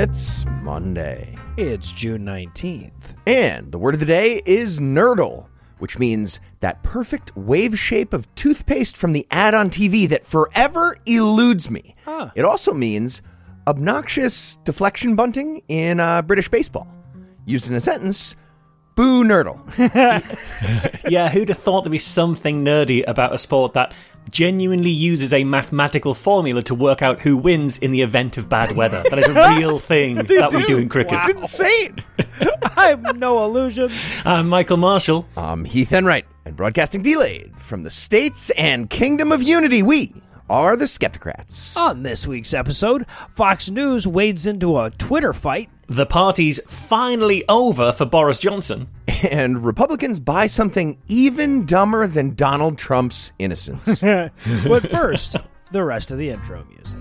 It's Monday. It's June 19th. And the word of the day is nerdle, which means that perfect wave shape of toothpaste from the ad on TV that forever eludes me. Huh. It also means obnoxious deflection bunting in uh, British baseball. Used in a sentence, boo nerdle. Yeah, who'd have thought there'd be something nerdy about a sport that genuinely uses a mathematical formula to work out who wins in the event of bad weather? That is a real thing that we do in cricket. It's insane. I have Noah Lugeons. I'm Michael Marshall. I'm Heath Enright, and broadcasting delayed from the States and Kingdom of Unity, we are the Skepticrats. On this week's episode, Fox News wades into a Twitter fight. The party's finally over for Boris Johnson. and Republicans buy something even dumber than Donald Trump's innocence. But first, the rest of the intro music.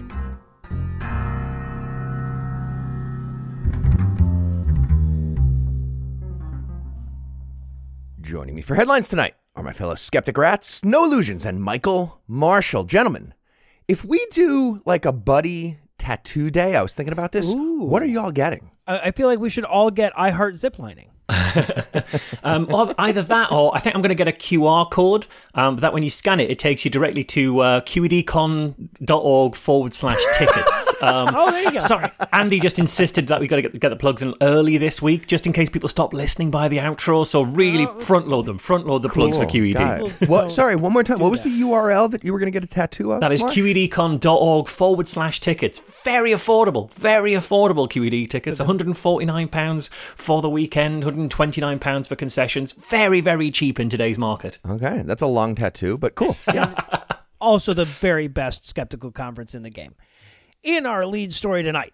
Joining me for headlines tonight are my fellow skeptic rats, Noah Lugeons, and Michael Marshall. Gentlemen, if we do like a buddy tattoo day, I was thinking about this. Ooh. What are y'all getting? I, I feel like we should all get I Heart Ziplining. Um, either that, or I think I'm going to get a QR code. Um, that when you scan it, it takes you directly to uh, qedcon.org forward slash tickets. Um, Oh, there you go. Sorry, Andy just insisted that we got to get, get the plugs in early this week, just in case people stop listening by the outro. So really, front load them, front load the plugs for Cool. QED. Well. What? Sorry, one more time. What was that. the URL that you were going to get a tattoo of? That is Marsh? qedcon.org forward slash tickets. Very affordable, very affordable QED tickets. £149 for the weekend, £129 for concessions. Very, very cheap in today's market. Okay, that's a long tattoo, but cool. Yeah. Also, the very best skeptical conference in the game. In our lead story tonight,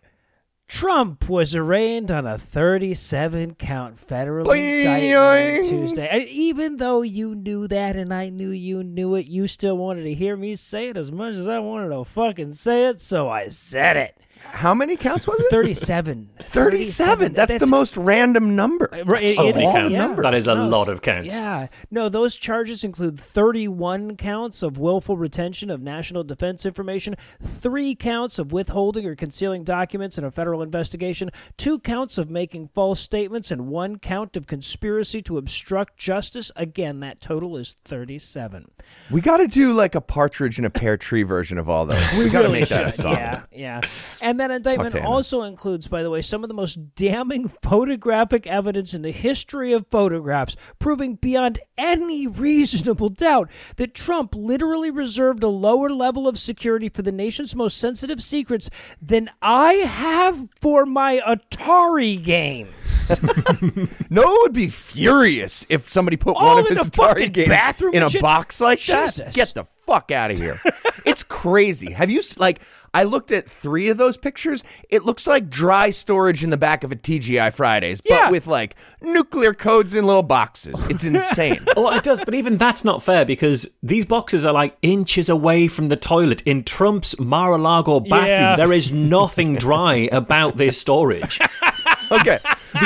Trump was arraigned on a 37 count federal indictment Tuesday. And even though you knew that and I knew you knew it, you still wanted to hear me say it as much as I wanted to fucking say it, so I said it. How many counts was it? 37. 37. That's, the most random number. Right, So it- many it- counts. yeah. That is a No, lot of counts. Yeah. No, those charges include 31 counts of willful retention of national defense information, three counts of withholding or concealing documents in a federal investigation, two counts of making false statements, and one count of conspiracy to obstruct justice. Again, that total is 37. We got to do like a partridge in a pear tree version of all those. We, got to really make that a should. song. Yeah, yeah. And that indictment also includes, by the way, some of the most damning photographic evidence in the history of photographs, proving beyond any reasonable doubt that Trump literally reserved a lower level of security for the nation's most sensitive secrets than I have for my Atari games. No would be furious if somebody put All one of his Atari fucking games bathroom in a and shit? box like Jesus. that. Get the fuck out of here. it's crazy. Have you like? I looked at three of those pictures. It looks like dry storage in the back of a TGI Fridays, but Yeah. with like nuclear codes in little boxes. It's insane. Oh, it does, but even that's not fair because these boxes are like inches away from the toilet in Trump's Mar-a-Lago bathroom. Yeah. There is nothing dry about this storage. okay.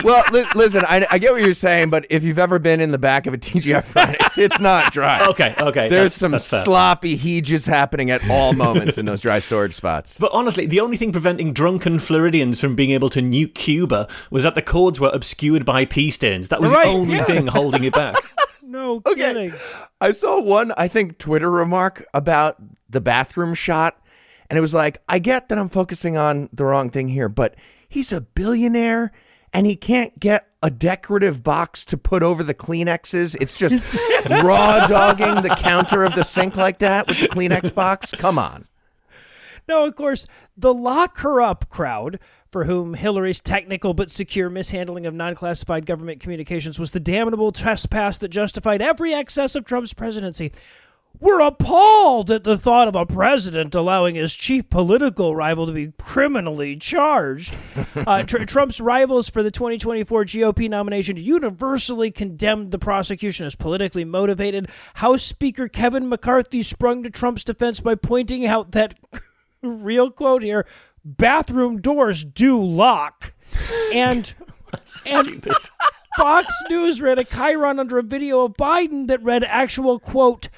Well, li- listen, I, I get what you're saying, but if you've ever been in the back of a TGI Fridays, it's not dry. Okay, okay, There's that's- some that's sloppy heeges happening at all moments in those dry storage spots. But honestly, the only thing preventing drunken Floridians from being able to nuke Cuba was that the codes were obscured by pee stains. That was Right, the only yeah. thing holding it back. no Okay. kidding. I saw one, I think, Twitter remark about the bathroom shot, and it was like, I get that I'm focusing on the wrong thing here, but he's a billionaire and he can't get a decorative box to put over the Kleenexes. It's just raw dogging the counter of the sink like that with the Kleenex box. Come on. No, of course, the lock her up crowd, for whom Hillary's technical but secure mishandling of non classified government communications was the damnable trespass that justified every excess of Trump's presidency, were appalled at the thought of a president allowing his chief political rival to be criminally charged. Uh, tr- Trump's rivals for the 2024 GOP nomination universally condemned the prosecution as politically motivated. House Speaker Kevin McCarthy sprung to Trump's defense by pointing out that, real quote here, bathroom doors do lock. And, and Fox News ran a chyron under a video of Biden that read actual quote,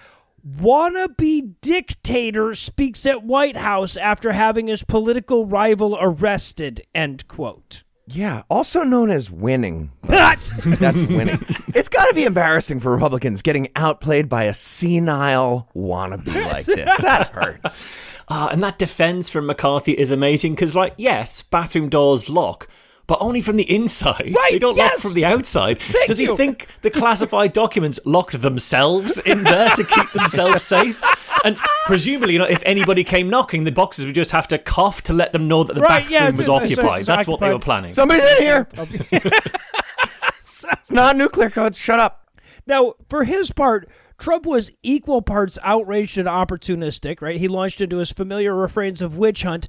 wannabe dictator speaks at White House after having his political rival arrested, end quote. Yeah, also known as winning. What? That's winning. it's got to be embarrassing for Republicans getting outplayed by a senile wannabe like this. That hurts. Ah, and that defense from McCarthy is amazing because, like, yes, bathroom doors lock, but only from the inside. Right, They don't lock yes. from the outside. Does he you. think the classified documents locked themselves in there to keep themselves safe? And presumably, you know, if anybody came knocking, the boxes would just have to cough to let them know that the Right, bathroom yeah, it's- was it's- occupied. it's That's what they were planning. Somebody's in here. it's not nuclear codes. Shut up. Now, for his part, Trump was equal parts outraged and opportunistic, right? He launched into his familiar refrains of witch hunt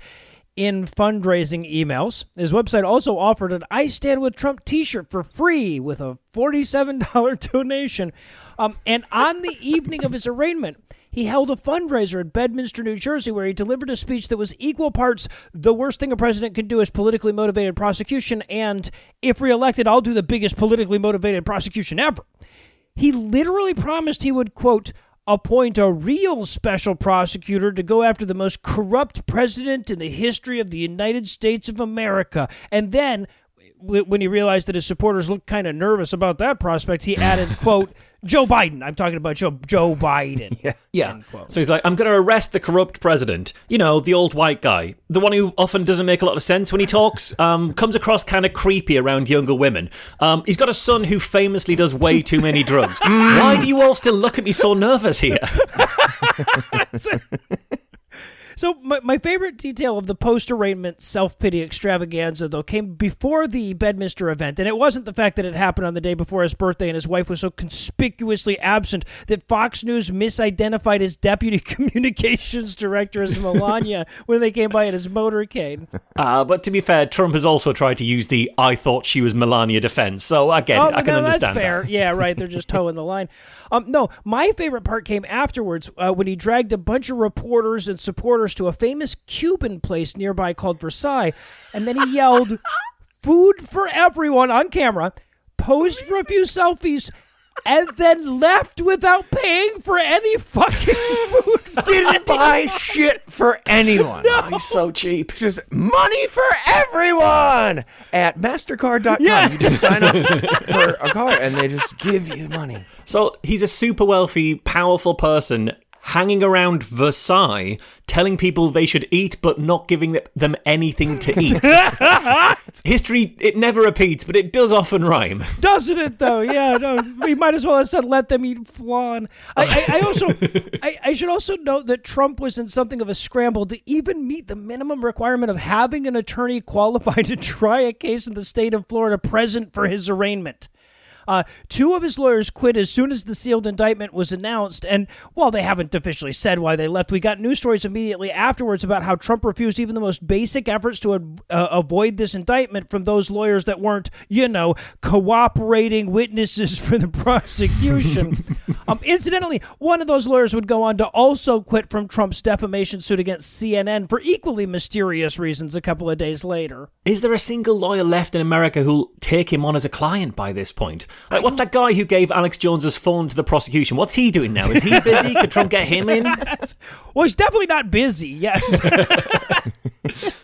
in fundraising emails. His website also offered an I Stand With Trump t shirt for free with a $47 donation. Um, and on the evening of his arraignment, he held a fundraiser in Bedminster, New Jersey, where he delivered a speech that was equal parts the worst thing a president can do is politically motivated prosecution, and if reelected, I'll do the biggest politically motivated prosecution ever. He literally promised he would, quote, appoint a real special prosecutor to go after the most corrupt president in the history of the United States of America. And then, when he realized that his supporters looked kind of nervous about that prospect, he added, quote, Joe Biden. I'm talking about Joe, Joe Biden. Yeah. Yeah. So he's like, I'm going to arrest the corrupt president. You know, the old white guy, the one who often doesn't make a lot of sense when he talks, um, comes across kind of creepy around younger women. Um, he's got a son who famously does way too many drugs. Why do you all still look at me so nervous here? So my, my favorite detail of the post-arraignment self-pity extravaganza, though, came before the Bedminster event, and it wasn't the fact that it happened on the day before his birthday and his wife was so conspicuously absent that Fox News misidentified his deputy communications director as Melania when they came by in his motorcade. Uh, but to be fair, Trump has also tried to use the I thought she was Melania defense. So I get it. I can Oh, no, understand that's fair. that. Yeah, right. They're just toeing the line. Um, no, my favorite part came afterwards uh, when he dragged a bunch of reporters and supporters to a famous Cuban place nearby called Versailles, and then he yelled, "Food for everyone" on camera, posed for a few selfies. And then left without paying for any fucking food. Didn't buy shit for anyone. Oh, he's so cheap. Just money for everyone at MasterCard.com. Yeah. You just sign up for a card and they just give you money. So he's a super wealthy, powerful person hanging around Versailles, telling people they should eat but not giving them anything to eat. History, it never repeats, but it does often rhyme. Doesn't it though? Yeah, no. We might as well have said let them eat flan. I, I, I also, I, I should also note that Trump was in something of a scramble to even meet the minimum requirement of having an attorney qualified to try a case in the state of Florida present for his arraignment. Uh, two of his lawyers quit as soon as the sealed indictment was announced, and while they haven't officially said why they left, we got news stories immediately afterwards about how Trump refused even the most basic efforts to uh, avoid this indictment from those lawyers that weren't, you know, cooperating witnesses for the prosecution. um, incidentally, one of those lawyers would go on to also quit from Trump's defamation suit against CNN for equally mysterious reasons a couple of days later. Is there a single lawyer left in America who'll take him on as a client by this point? Like, what's that guy who gave Alex Jones's phone to the prosecution? What's he doing now? Is he busy? Could Trump get him in? Well, he's definitely not busy. Yes.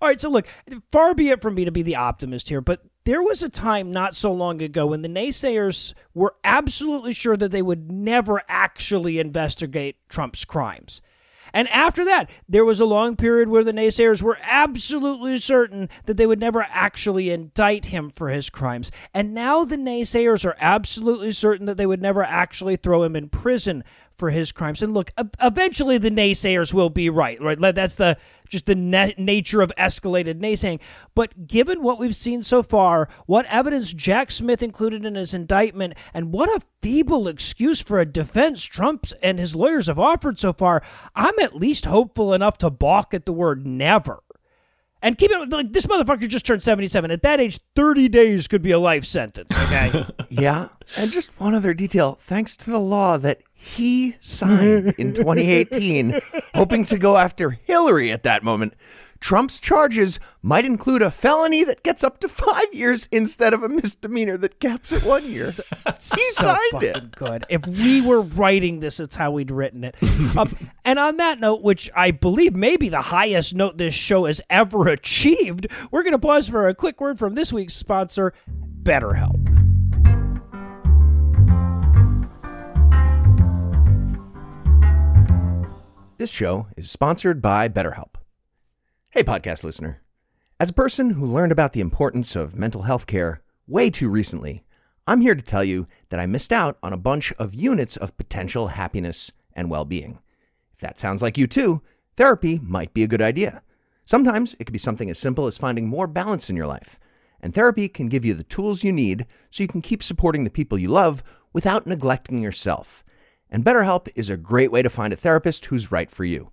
All right, so look, far be it from me to be the optimist here, but there was a time not so long ago when the naysayers were absolutely sure that they would never actually investigate Trump's crimes. And after that, there was a long period where the naysayers were absolutely certain that they would never actually indict him for his crimes. And now the naysayers are absolutely certain that they would never actually throw him in prison for his crimes. And look, eventually the naysayers will be right, right? That's the just the na- nature of escalated naysaying. But given what we've seen so far, what evidence Jack Smith included in his indictment, and what a feeble excuse for a defense Trump and his lawyers have offered so far, I'm at least hopeful enough to balk at the word never. And keep it like this motherfucker just turned 77. At that age, 30 days could be a life sentence, okay? Yeah. And just one other detail thanks to the law that he signed in 2018, hoping to go after Hillary at that moment, Trump's charges might include a felony that gets up to five years instead of a misdemeanor that caps at one year. he so signed it. good. If we were writing this, it's how we'd written it. Um, and on that note, which I believe may be the highest note this show has ever achieved, we're going to pause for a quick word from this week's sponsor, BetterHelp. This show is sponsored by BetterHelp. Hey, podcast listener. As a person who learned about the importance of mental health care way too recently, I'm here to tell you that I missed out on a bunch of units of potential happiness and well being. If that sounds like you too, therapy might be a good idea. Sometimes it could be something as simple as finding more balance in your life. And therapy can give you the tools you need so you can keep supporting the people you love without neglecting yourself. And BetterHelp is a great way to find a therapist who's right for you.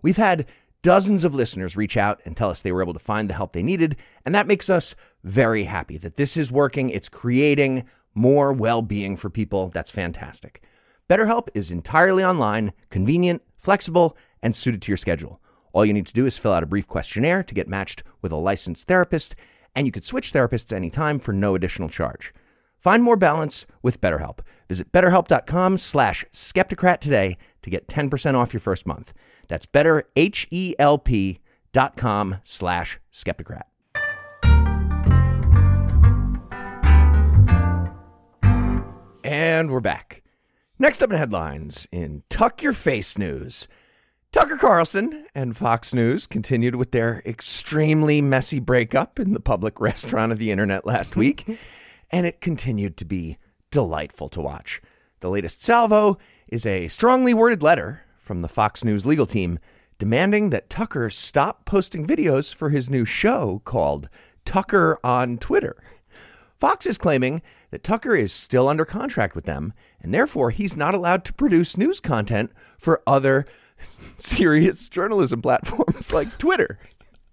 We've had dozens of listeners reach out and tell us they were able to find the help they needed, and that makes us very happy that this is working. It's creating more well being for people. That's fantastic. BetterHelp is entirely online, convenient, flexible, and suited to your schedule. All you need to do is fill out a brief questionnaire to get matched with a licensed therapist, and you could switch therapists anytime for no additional charge. Find more balance with BetterHelp. Visit betterhelp.com slash skepticrat today to get 10% off your first month. That's betterhelp.com slash skepticrat. And we're back. Next up in headlines in Tuck Your Face news. Tucker Carlson and Fox News continued with their extremely messy breakup in the public restaurant of the internet last week, and it continued to be delightful to watch. The latest salvo is a strongly worded letter from the Fox News legal team demanding that Tucker stop posting videos for his new show called Tucker on Twitter. Fox is claiming that Tucker is still under contract with them, and therefore he's not allowed to produce news content for other serious journalism platforms like Twitter.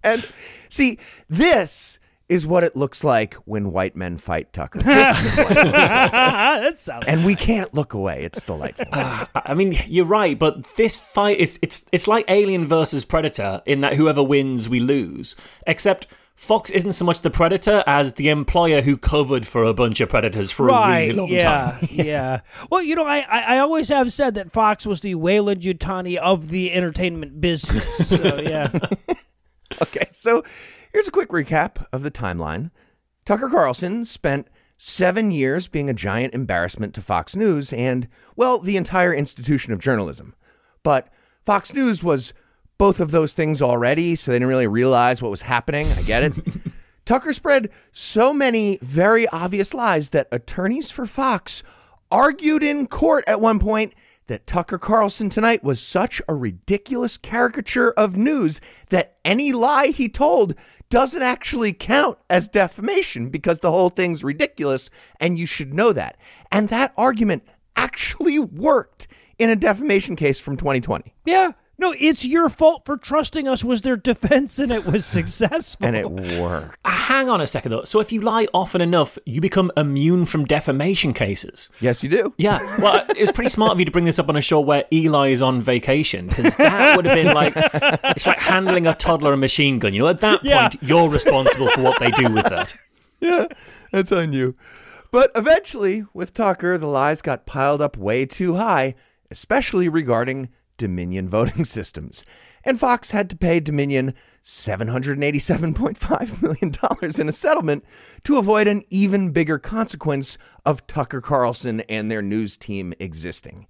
And see, this is what it looks like when white men fight Tucker. This is what it looks like. that sounds. And we can't look away. It's delightful. Ah, I mean, you're right, but this fight is it's it's like Alien versus Predator in that whoever wins, we lose. Except Fox isn't so much the predator as the employer who covered for a bunch of predators for a really long yeah, time. yeah. Well, you know, I, I I always have said that Fox was the Weyland-Yutani of the entertainment business. So yeah, Okay, so here's a quick recap of the timeline. Tucker Carlson spent seven years being a giant embarrassment to Fox News and, well, the entire institution of journalism. But Fox News was both of those things already, so they didn't really realize what was happening. I get it. Tucker spread so many very obvious lies that attorneys for Fox argued in court at one point that Tucker Carlson tonight was such a ridiculous caricature of news that any lie he told doesn't actually count as defamation because the whole thing's ridiculous and you should know that. And that argument actually worked in a defamation case from 2020. yeah. No, it's your fault for trusting us. Was their defense, and it was successful. And it worked. Ah, hang on a second though. So if you lie often enough, you become immune from defamation cases. Yes, you do. Yeah, well, it was pretty smart of you to bring this up on a show where Eli is on vacation because that would have been like it's like handling a toddler a machine gun. You know, at that Yeah. point, you're responsible for what they do with that. yeah, that's on you. But eventually, with Tucker, the lies got piled up way too high, especially regarding Dominion voting systems. And Fox had to pay Dominion $787.5 million in a settlement to avoid an even bigger consequence of Tucker Carlson and their news team existing.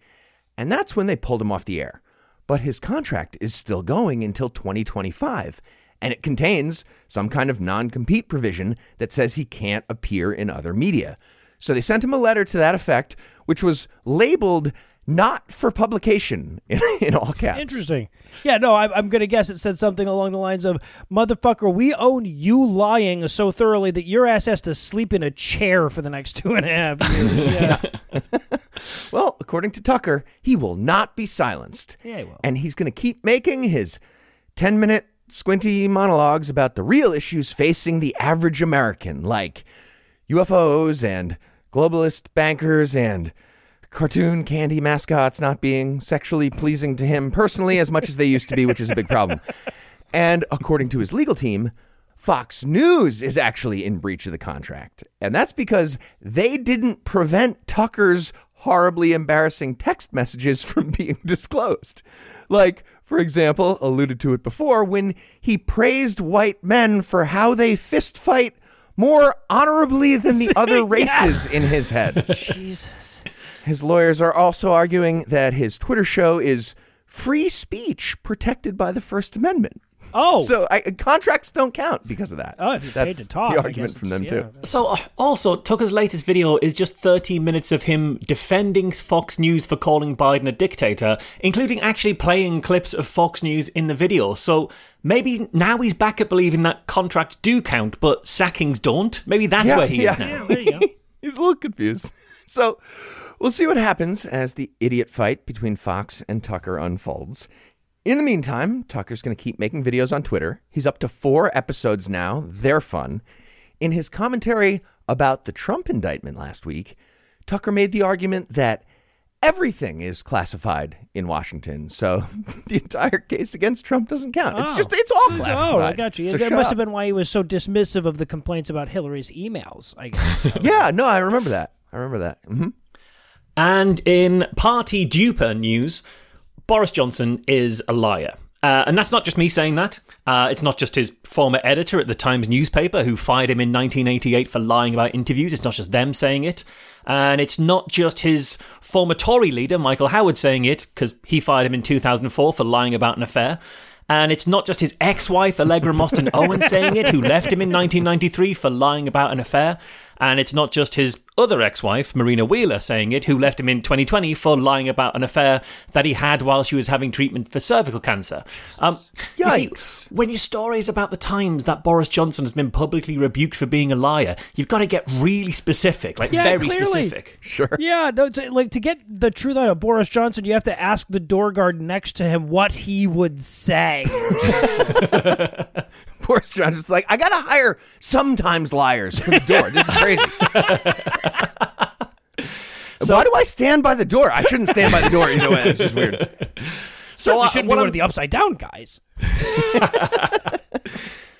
And that's when they pulled him off the air. But his contract is still going until 2025, and it contains some kind of non compete provision that says he can't appear in other media. So they sent him a letter to that effect, which was labeled not for publication in, in all caps. Interesting. Yeah, no, I, I'm going to guess it said something along the lines of, "Motherfucker, we own you lying so thoroughly that your ass has to sleep in a chair for the next two and a half years." Yeah, Well, according to Tucker, he will not be silenced. Yeah, he will. And he's going to keep making his 10 minute squinty monologues about the real issues facing the average American, like UFOs and globalist bankers and cartoon candy mascots not being sexually pleasing to him personally as much as they used to be, which is a big problem. And according to his legal team, Fox News is actually in breach of the contract. And that's because they didn't prevent Tucker's horribly embarrassing text messages from being disclosed. Like, for example, alluded to it before, when he praised white men for how they fist fight more honorably than the other races in his head. Jesus. His lawyers are also arguing that his Twitter show is free speech protected by the First Amendment. Oh. So I, contracts don't count because of that. Oh, if you're paid That's to talk, the argument guess from them it's- too. So, uh, also, Tucker's latest video is just 30 minutes of him defending Fox News for calling Biden a dictator, including actually playing clips of Fox News in the video. So, maybe now he's back at believing that contracts do count, but sackings don't. Maybe that's Yes, where he yeah. is now. Yeah, there you go. He's a little confused. So we'll see what happens as the idiot fight between Fox and Tucker unfolds. In the meantime, Tucker's going to keep making videos on Twitter. He's up to four episodes now. They're fun. In his commentary about the Trump indictment last week, Tucker made the argument that everything is classified in Washington. So the entire case against Trump doesn't count. It's Oh. just, it's all classified. Oh, I got you. So that must up. have been why he was so dismissive of the complaints about Hillary's emails. I guess. Yeah, no, I remember that. I remember that. hmm And in party duper news, Boris Johnson is a liar. Uh, and that's not just me saying that. Uh, it's not just his former editor at the Times newspaper who fired him in 1988 for lying about interviews. It's not just them saying it. And it's not just his former Tory leader, Michael Howard, saying it, because he fired him in 2004 for lying about an affair. And it's not just his ex wife, Allegra Mostyn Owen, saying it, who left him in 1993 for lying about an affair. And it's not just his other ex wife, Marina Wheeler, saying it, who left him in 2020 for lying about an affair that he had while she was having treatment for cervical cancer. Um, you see, Yikes. when your story is about the times that Boris Johnson has been publicly rebuked for being a liar, you've got to get really specific, like Yeah, very clearly. specific. Sure. yeah, no, to, like to get the truth out of Boris Johnson, you have to ask the door guard next to him what he would say. Boris Johnson's like, I gotta hire sometimes liars for the door. This is crazy. Why do I stand by the door? I shouldn't stand by the door. You know, this is weird. So, we uh, shouldn't be what one I'm- of the upside down guys.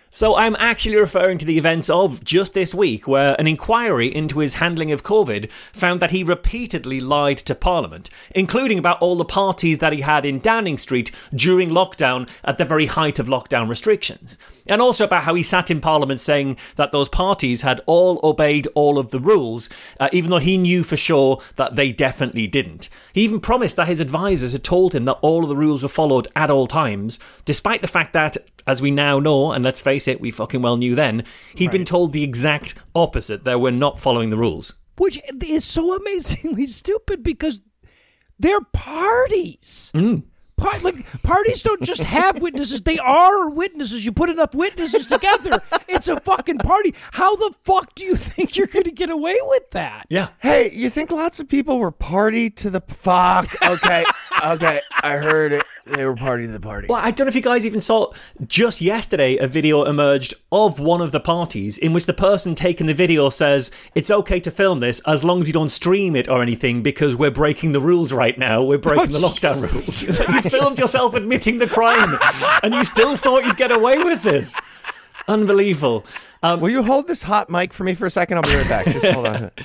So I'm actually referring to the events of just this week, where an inquiry into his handling of COVID found that he repeatedly lied to Parliament, including about all the parties that he had in Downing Street during lockdown at the very height of lockdown restrictions. And also about how he sat in Parliament saying that those parties had all obeyed all of the rules, uh, even though he knew for sure that they definitely didn't. He even promised that his advisors had told him that all of the rules were followed at all times, despite the fact that, as we now know, and let's face it, we fucking well knew then, he'd been told the exact opposite. They were not following the rules. Which is so amazingly stupid because they're parties. Par- like parties don't just have witnesses; they are witnesses. You put enough witnesses together, it's a fucking party. How the fuck do you think you're going to get away with that? Yeah. Hey, you think lots of people were party to the fuck? Okay, okay, I heard it. They were partying the party. Well, I don't know if you guys even saw just yesterday a video emerged of one of the parties in which the person taking the video says it's okay to film this as long as you don't stream it or anything because we're breaking the rules right now. We're breaking the lockdown rules. Like you filmed yourself admitting the crime and you still thought you'd get away with this. Unbelievable. Um, Will you hold this hot mic for me for a second? I'll be right back. Just hold on.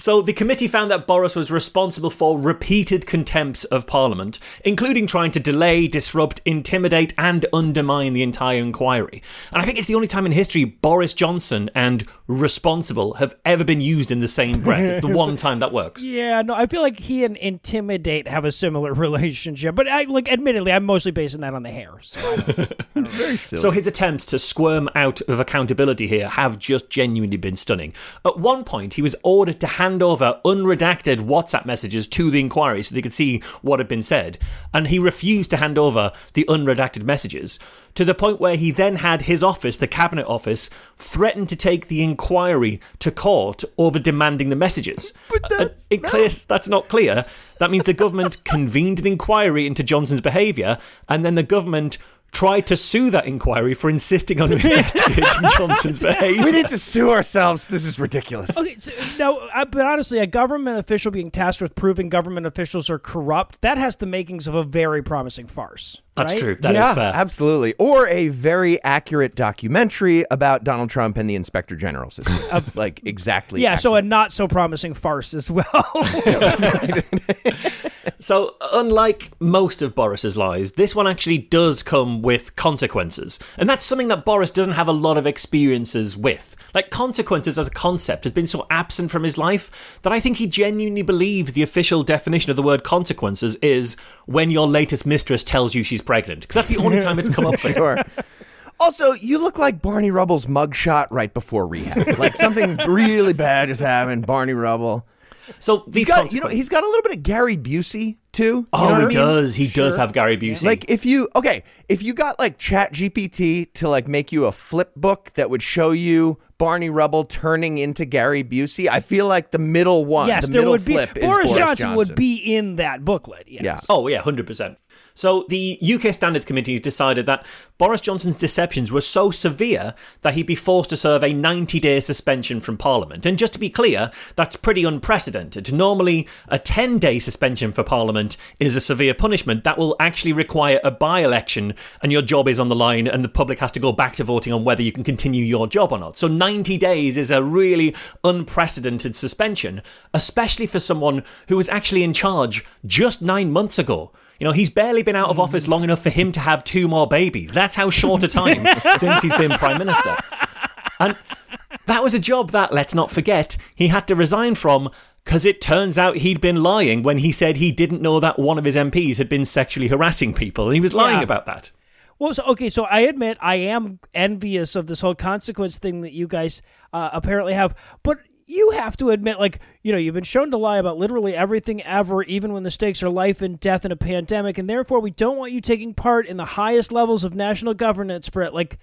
to it. So the committee found that Boris was responsible for repeated contempts of Parliament, including trying to delay, disrupt, intimidate, and undermine the entire inquiry. And I think it's the only time in history Boris Johnson and responsible have ever been used in the same breath. It's the one time that works. Yeah, no, I feel like he and intimidate have a similar relationship, but I like, admittedly, I'm mostly basing that on the hair. So I don't- Very silly. So his attempts to squirm out of accountability here have just genuinely been stunning. At one point, he was ordered to hand over unredacted WhatsApp messages to the inquiry so they could see what had been said, and he refused to hand over the unredacted messages. To the point where he then had his office, the cabinet office, threaten to take the inquiry to court over demanding the messages. But Uh, that's- it clears that's not clear. That means the government convened an inquiry into Johnson's behaviour, and then the government tried to sue that inquiry for insisting on investigating Johnson's behavior. We need to sue ourselves. This is ridiculous. Okay, so now, uh, but honestly, a government official being tasked with proving government officials are corrupt, that has the makings of a very promising farce. That's right? true. That is yeah, fair. absolutely. Or a very accurate documentary about Donald Trump and the Inspector General system. of like exactly. Yeah, so a not so promising farce as well. So, unlike most of Boris's lies, this one actually does come with consequences. And that's something that Boris doesn't have a lot of experiences with. Like, consequences as a concept has been so absent from his life that I think he genuinely believes the official definition of the word consequences is when your latest mistress tells you she's pregnant. Because that's the only time it's come up for him. Sure. Also, you look like Barney Rubble's mugshot right before rehab. Like something really bad just happened. Barney Rubble. So, these He's got, you know, he's got a little bit of Gary Busey too. You oh, know Oh, he I mean? does. He does have Gary Busey. Like if you okay, if you got like Chat GPT to like make you a flip book that would show you Barney Rubble turning into Gary Busey, I feel like the middle one, yes, the there middle would be. flip is Boris Boris Johnson, would be in that booklet. Yes. Yeah. Oh, yeah, 100%. So the UK Standards Committee has decided that Boris Johnson's deceptions were so severe that he'd be forced to serve a 90 day suspension from Parliament. And just to be clear, that's pretty unprecedented. Normally, a 10 day suspension for Parliament is a severe punishment that will actually require a by election and your job is on the line and the public has to go back to voting on whether you can continue your job or not. So 90 days is a really unprecedented suspension, especially for someone who was actually in charge just nine months ago. You know, he's barely been out of office long enough for him to have two more babies. That's how short a time since he's been prime minister. And that was a job that, let's not forget, he had to resign from because it turns out he'd been lying when he said he didn't know that one of his MPs had been sexually harassing people. And he was lying Yeah. about that. Well, so okay, so I admit I am envious of this whole consequence thing that you guys uh, apparently have, but you have to admit, like you know, you've been shown to lie about literally everything ever, even when the stakes are life and death in a pandemic, and therefore we don't want you taking part in the highest levels of national governance for it, like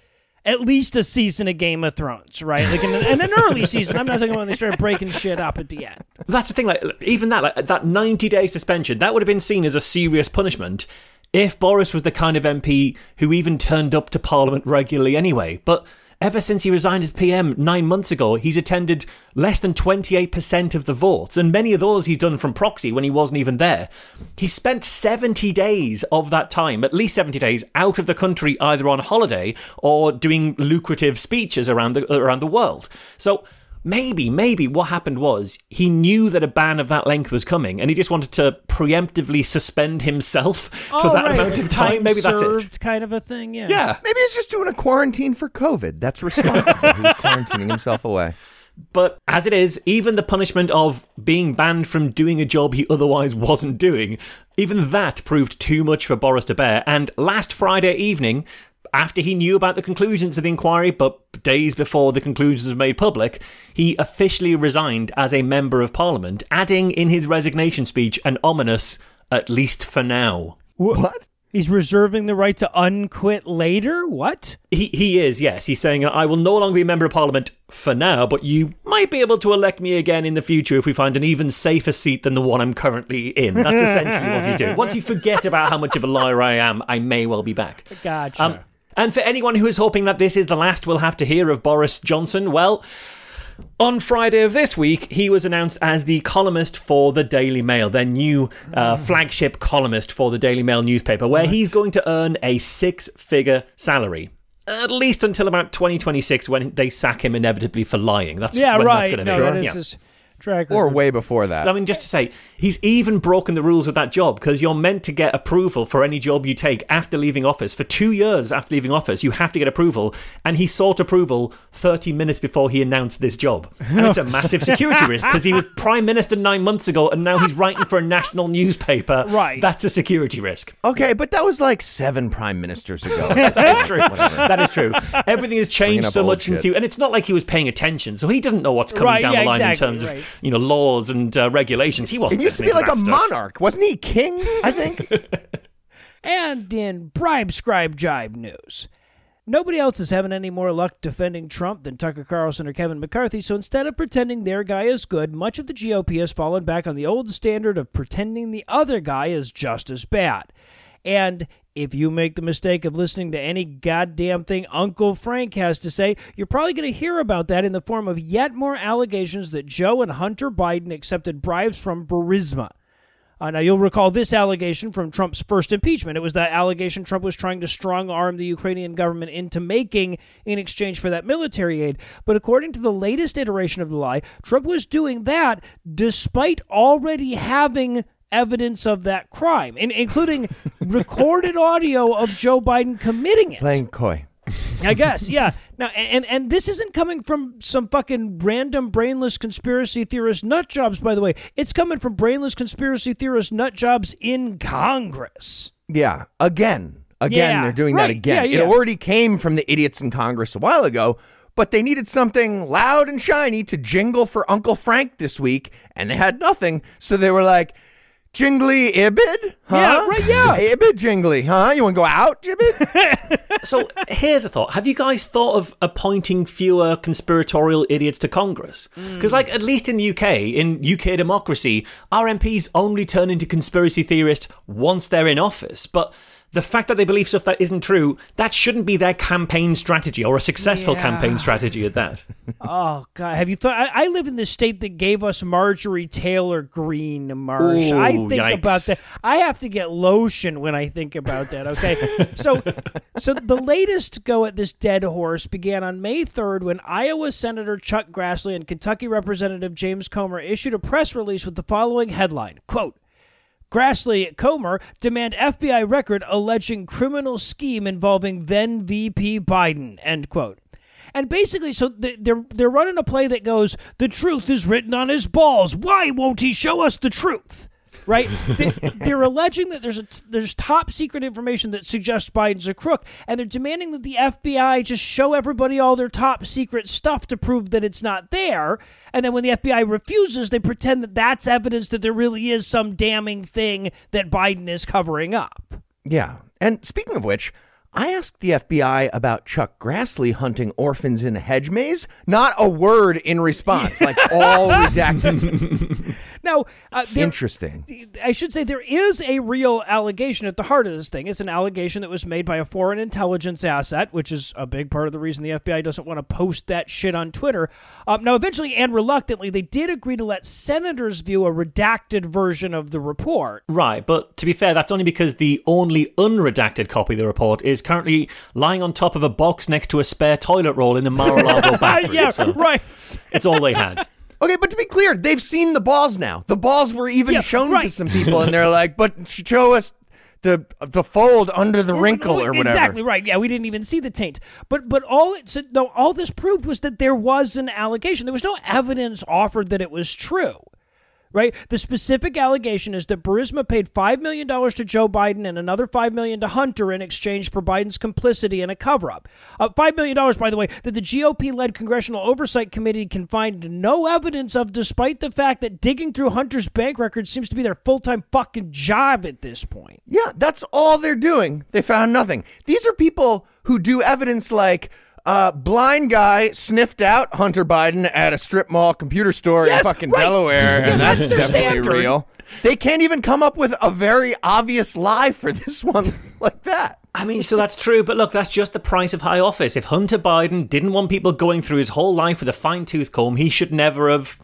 at least a season of Game of Thrones, right? Like in, an- in an early season. I'm not talking about when they started breaking shit up at the end. That's the thing, like even that, like that ninety day suspension, that would have been seen as a serious punishment if Boris was the kind of MP who even turned up to Parliament regularly anyway. But ever since he resigned as PM nine months ago, he's attended less than twenty eight percent of the votes, and many of those he's done from proxy when he wasn't even there. He spent seventy days of that time, at least seventy days, out of the country, either on holiday or doing lucrative speeches around the around the world. So maybe, maybe what happened was he knew that a ban of that length was coming, and he just wanted to preemptively suspend himself for Oh, that right, amount of time. time Maybe that's it. kind of a thing. Yeah. Yeah, Maybe he's just doing a quarantine for COVID. That's responsible. He's quarantining himself away. but as it is, even the punishment of being banned from doing a job he otherwise wasn't doing, even that proved too much for Boris to bear. And last Friday evening, after he knew about the conclusions of the inquiry, but days before the conclusions were made public, he officially resigned as a Member of Parliament, adding in his resignation speech an ominous, at least for now. What? He's reserving the right to unquit later. What? He, he is, yes. He's saying, I will no longer be a Member of Parliament for now, but you might be able to elect me again in the future if we find an even safer seat than the one I'm currently in. That's essentially what he's doing. Once you forget about how much of a liar I am, I may well be back. Gotcha. Um, and for anyone who is hoping that this is the last we'll have to hear of Boris Johnson, well, on Friday of this week, he was announced as the columnist for the Daily Mail, their new uh, flagship columnist for the Daily Mail newspaper, where he's going to earn a six figure salary. At least until about 2026 when they sack him inevitably for lying. That's yeah, when right. That's going to that be. is Yeah. Track Or way before that. I mean, just to say, he's even broken the rules with that job because you're meant to get approval for any job you take after leaving office. For two years after leaving office, you have to get approval. And he sought approval 30 minutes before he announced this job. And it's a massive security risk because he was prime minister nine months ago and now he's writing for a national newspaper. Right. That's a security risk. Okay, but that was like seven prime ministers ago. That's true. That is true. Everything has changed so old much since you, and it's not like he was paying attention, so he doesn't know what's coming Right, down yeah, the line in terms right. of you know laws and uh, regulations. He wasn't. It used to be like that a stuff. monarch, wasn't he? King, I think. And in bribe scribe jibe news. Nobody else is having any more luck defending Trump than Tucker Carlson or Kevin McCarthy, so instead of pretending their guy is good, much of the GOP has fallen back on the old standard of pretending the other guy is just as bad. And if you make the mistake of listening to any goddamn thing Uncle Frank has to say, you're probably going to hear about that in the form of yet more allegations that Joe and Hunter Biden accepted bribes from Burisma. Uh, now, you'll recall this allegation from Trump's first impeachment. It was that allegation Trump was trying to strong arm the Ukrainian government into making in exchange for that military aid. But according to the latest iteration of the lie, Trump was doing that despite already having evidence of that crime, in, including recorded audio of Joe Biden committing it. Playing coy. I guess, yeah. Now, and and this isn't coming from some fucking random brainless conspiracy theorist nut jobs. By the way, it's coming from brainless conspiracy theorist nut jobs in Congress. Yeah. Again. Again, Yeah, they're doing right. that again. Yeah, yeah. It already came from the idiots in Congress a while ago, but they needed something loud and shiny to jingle for Uncle Frank this week, and they had nothing. So they were like, Jingly Ibid? Huh? Yeah, right, yeah. Ibid Jingly, huh? You want to go out, Ibid? So here's a thought: Have you guys thought of appointing fewer conspiratorial idiots to Congress? Hmm. Because, like, at least in the UK, in UK democracy, our MPs only turn into conspiracy theorists once they're in office. But the fact that they believe stuff that isn't true, that shouldn't be their campaign strategy or a successful Yeah. campaign strategy at that. Oh God, have you thought? I, I live in the state that gave us Marjorie Taylor Greene, Marsh. I think yikes. about that. I have to get lotion when I think about that. Okay, so so the latest go at this dead horse began on May third when Iowa Senator Chuck Grassley and Kentucky Representative James Comer issued a press release with the following headline: "Quote." Grassley Comer demand FBI record alleging criminal scheme involving then VP Biden. End quote. And basically, so they're they're running a play that goes, "The truth is written on his balls. Why won't he show us the truth?" Right? they, they're alleging that there's a there's top secret information that suggests Biden's a crook, and they're demanding that the FBI just show everybody all their top secret stuff to prove that it's not there. And then when the FBI refuses, they pretend that that's evidence that there really is some damning thing that Biden is covering up. yeah. And speaking of which, I asked the FBI about Chuck Grassley hunting orphans in a hedge maze. Not a word in response, like all redacted. Now, uh, there, Interesting. I should say there is a real allegation at the heart of this thing. It's an allegation that was made by a foreign intelligence asset, which is a big part of the reason the FBI doesn't want to post that shit on Twitter. Um, now, eventually and reluctantly, they did agree to let senators view a redacted version of the report. Right, but to be fair, that's only because the only unredacted copy of the report is currently lying on top of a box next to a spare toilet roll in the Mar-a-Lago bathroom. yeah, so right. it's all they had. Okay, but to be clear, they've seen the balls now. The balls were even Yeah, shown to some people, and they're like, "But show us the the fold under the wrinkle or whatever." Exactly right. Yeah, we didn't even see the taint. But but all it so, no, all this proved was that there was an allegation. There was no evidence offered that it was true. Right? The specific allegation is that Burisma paid $5 million to Joe Biden and another 5 million to Hunter in exchange for Biden's complicity in a cover up. Uh, $5 million, by the way, that the GOP led Congressional Oversight Committee can find no evidence of, despite the fact that digging through Hunter's bank records seems to be their full time fucking job at this point. Yeah, that's all they're doing. They found nothing. These are people who do evidence like uh, blind guy sniffed out Hunter Biden at a strip mall computer store Yes, in fucking right. Delaware, Yeah, and that's that's, their definitely standard. real. They can't even come up with a very obvious lie for this one like that. I mean, so that's true, but look, that's just the price of high office. If Hunter Biden didn't want people going through his whole life with a fine tooth comb, he should never have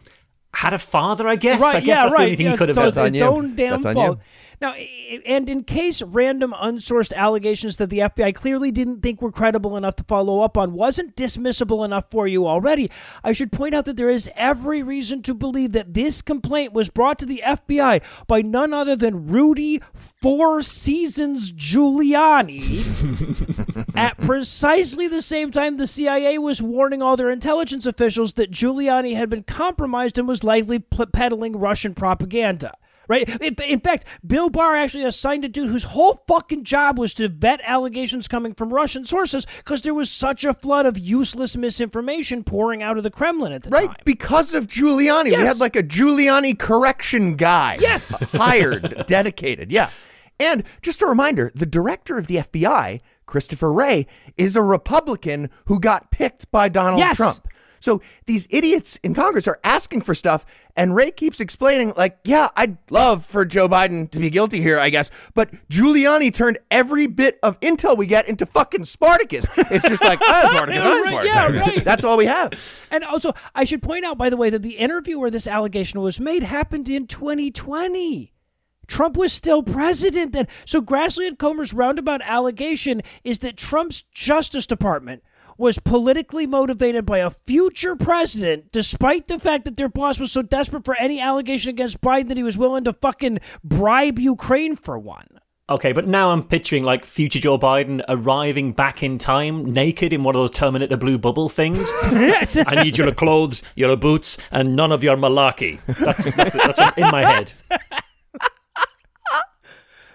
had a father, I guess. Right, I guess yeah, that's right. the only thing yeah, he could have so done. it's on its own damn That's on fault. Now, and in case random unsourced allegations that the FBI clearly didn't think were credible enough to follow up on wasn't dismissible enough for you already, I should point out that there is every reason to believe that this complaint was brought to the FBI by none other than Rudy Four Seasons Giuliani at precisely the same time the CIA was warning all their intelligence officials that Giuliani had been compromised and was likely peddling Russian propaganda. Right? In, in fact, Bill Barr actually assigned a dude whose whole fucking job was to vet allegations coming from Russian sources because there was such a flood of useless misinformation pouring out of the Kremlin at the Right, time. Right, because of Giuliani. We had like a Giuliani correction guy. Yes. hired, dedicated. Yeah. And just a reminder the director of the FBI, Christopher Wray, is a Republican who got picked by Donald Yes. Trump. So these idiots in Congress are asking for stuff, and Wray keeps explaining, like, yeah, I'd love for Joe Biden to be guilty here, I guess, but Giuliani turned every bit of intel we get into fucking Spartacus. It's just like, ah, Spartacus, Right, Spartacus. yeah, right. That's all we have. And also, I should point out, by the way, that the interview where this allegation was made happened in 2020. Trump was still president then. So Grassley and Comer's roundabout allegation is that Trump's Justice Department was politically motivated by a future president, despite the fact that their boss was so desperate for any allegation against Biden that he was willing to fucking bribe Ukraine for one. Okay, but now I'm picturing like future Joe Biden arriving back in time, naked in one of those Terminator blue bubble things. I need your clothes, your boots, and none of your malarkey. That's that's, that's in my head.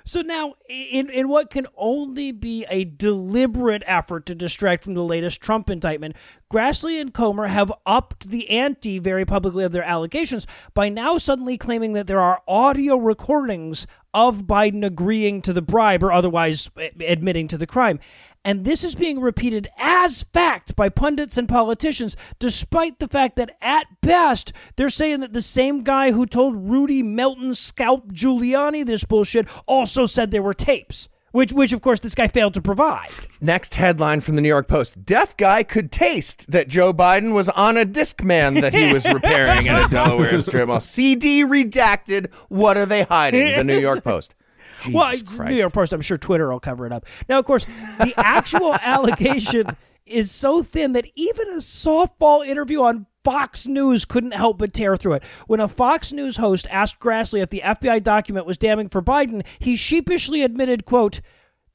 So now, in in what can only be a deliberate effort to distract from the latest Trump indictment, Grassley and Comer have upped the ante very publicly of their allegations by now suddenly claiming that there are audio recordings of Biden agreeing to the bribe or otherwise admitting to the crime. And this is being repeated as fact by pundits and politicians, despite the fact that at best they're saying that the same guy who told Rudy Melton scalp Giuliani this bullshit also said there were tapes. Which, which of course, this guy failed to provide. Next headline from the New York Post Deaf guy could taste that Joe Biden was on a Discman that he was repairing at a Delaware strip mall. CD redacted. What are they hiding? The New York Post. Jesus well, Christ. New York Post. I'm sure Twitter will cover it up. Now, of course, the actual allegation is so thin that even a softball interview on Fox News couldn't help but tear through it. When a Fox News host asked Grassley if the FBI document was damning for Biden, he sheepishly admitted, "quote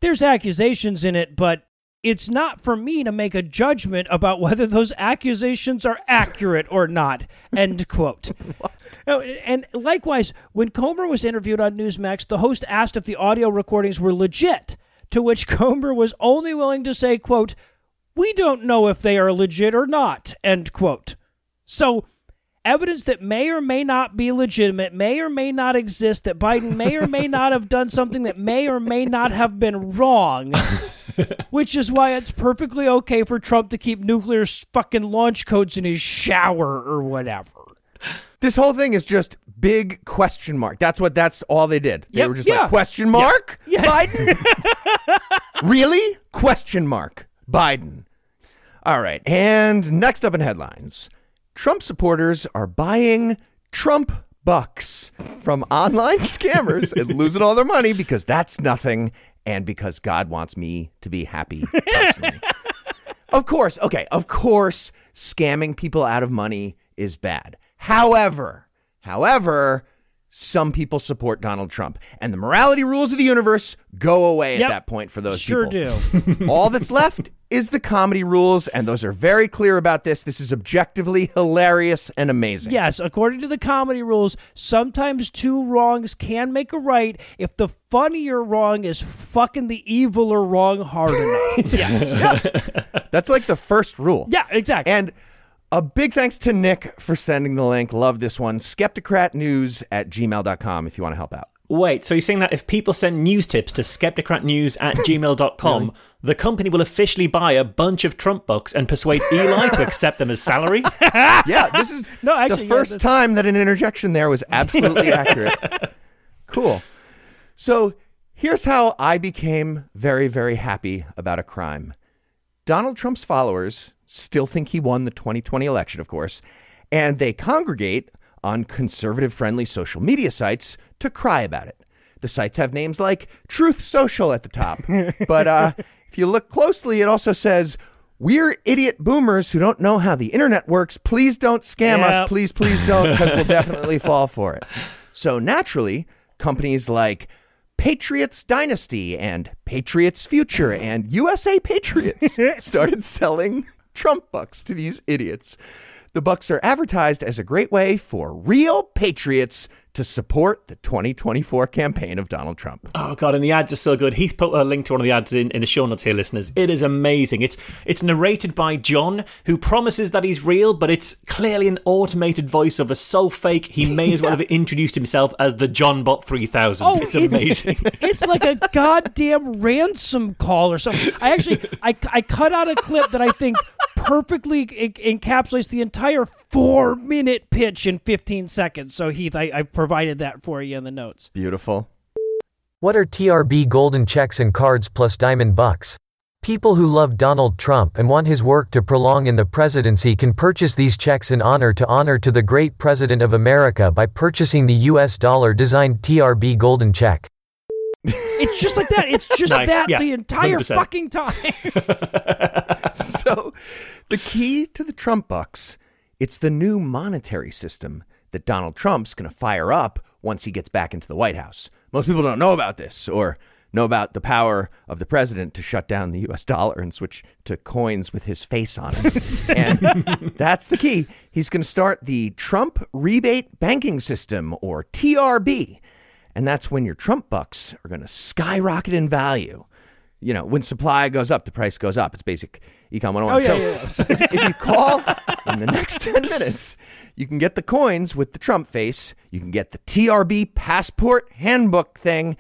There's accusations in it, but." It's not for me to make a judgment about whether those accusations are accurate or not. End quote. And likewise, when Comer was interviewed on Newsmax, the host asked if the audio recordings were legit, to which Comer was only willing to say, quote, we don't know if they are legit or not, end quote. So, evidence that may or may not be legitimate, may or may not exist, that Biden may or may not have done something that may or may not have been wrong, which is why it's perfectly okay for Trump to keep nuclear fucking launch codes in his shower or whatever. This whole thing is just big question mark. That's what that's all they did. They Yep, were just yeah. like question mark Biden? really? Question mark Biden. All right. And next up in headlines. Trump supporters are buying Trump bucks from online scammers and losing all their money because that's nothing and because God wants me to be happy personally. Of course, okay, of course, scamming people out of money is bad. However, however, some people support Donald Trump, and the morality rules of the universe go away Yep. at that point for those Sure people. Sure do. All that's left is the comedy rules, and those are very clear about this. This is objectively hilarious and amazing. Yes, according to the comedy rules, sometimes two wrongs can make a right if the funnier wrong is fucking the eviler wrong hard enough. yes. That's like the first rule. Yeah, exactly. And a big thanks to Nick for sending the link. Love this one. Skepticratnews at gmail.com if you want to help out. Wait, so you're saying that if people send news tips to skepticratnews at gmail.com, the company will officially buy a bunch of Trump bucks and persuade Eli to accept them as salary? Yeah, this is No, actually, the first that's- time that an interjection there was absolutely accurate. Cool. So here's how I became very, very happy about a crime. Donald Trump's followers still think he won the 2020 election, of course, and they congregate on conservative friendly social media sites to cry about it. The sites have names like Truth Social at the top. but uh, if you look closely, it also says, We're idiot boomers who don't know how the internet works. Please don't scam Yep. us. Please, please don't, because we'll definitely fall for it. So naturally, companies like Patriots Dynasty and Patriots Future and USA Patriots started selling Trump bucks to these idiots. The bucks are advertised as a great way for real patriots to support the 2024 campaign of Donald Trump. Oh god, and the ads are so good. Heath put a link to one of the ads in, in the show notes here, listeners. It is amazing. It's it's narrated by John, who promises that he's real, but it's clearly an automated voiceover so fake he may as well have introduced himself as the John Bot 3000. Oh, it's amazing. it's like a goddamn ransom call or something. I actually, I, I cut out a clip that I think perfectly en- encapsulates the entire four minute pitch in 15 seconds. So, Heath, I, I provided that for you in the notes. Beautiful. What are TRB golden checks and cards plus diamond bucks? People who love Donald Trump and want his work to prolong in the presidency can purchase these checks in honor to honor to the great president of America by purchasing the US dollar designed TRB golden check. It's just like that. It's just Nice. that Yeah, the entire 100%. fucking time. so the key to the Trump bucks, it's the new monetary system that Donald Trump's going to fire up once he gets back into the White House. Most people don't know about this or know about the power of the president to shut down the US dollar and switch to coins with his face on it. and that's the key. He's going to start the Trump rebate banking system or TRB. And that's when your Trump bucks are going to skyrocket in value you know, when supply goes up, the price goes up. It's basic econ 101. Oh, yeah, so yeah, yeah. if, if you call in the next 10 minutes, you can get the coins with the Trump face. You can get the TRB passport handbook thing.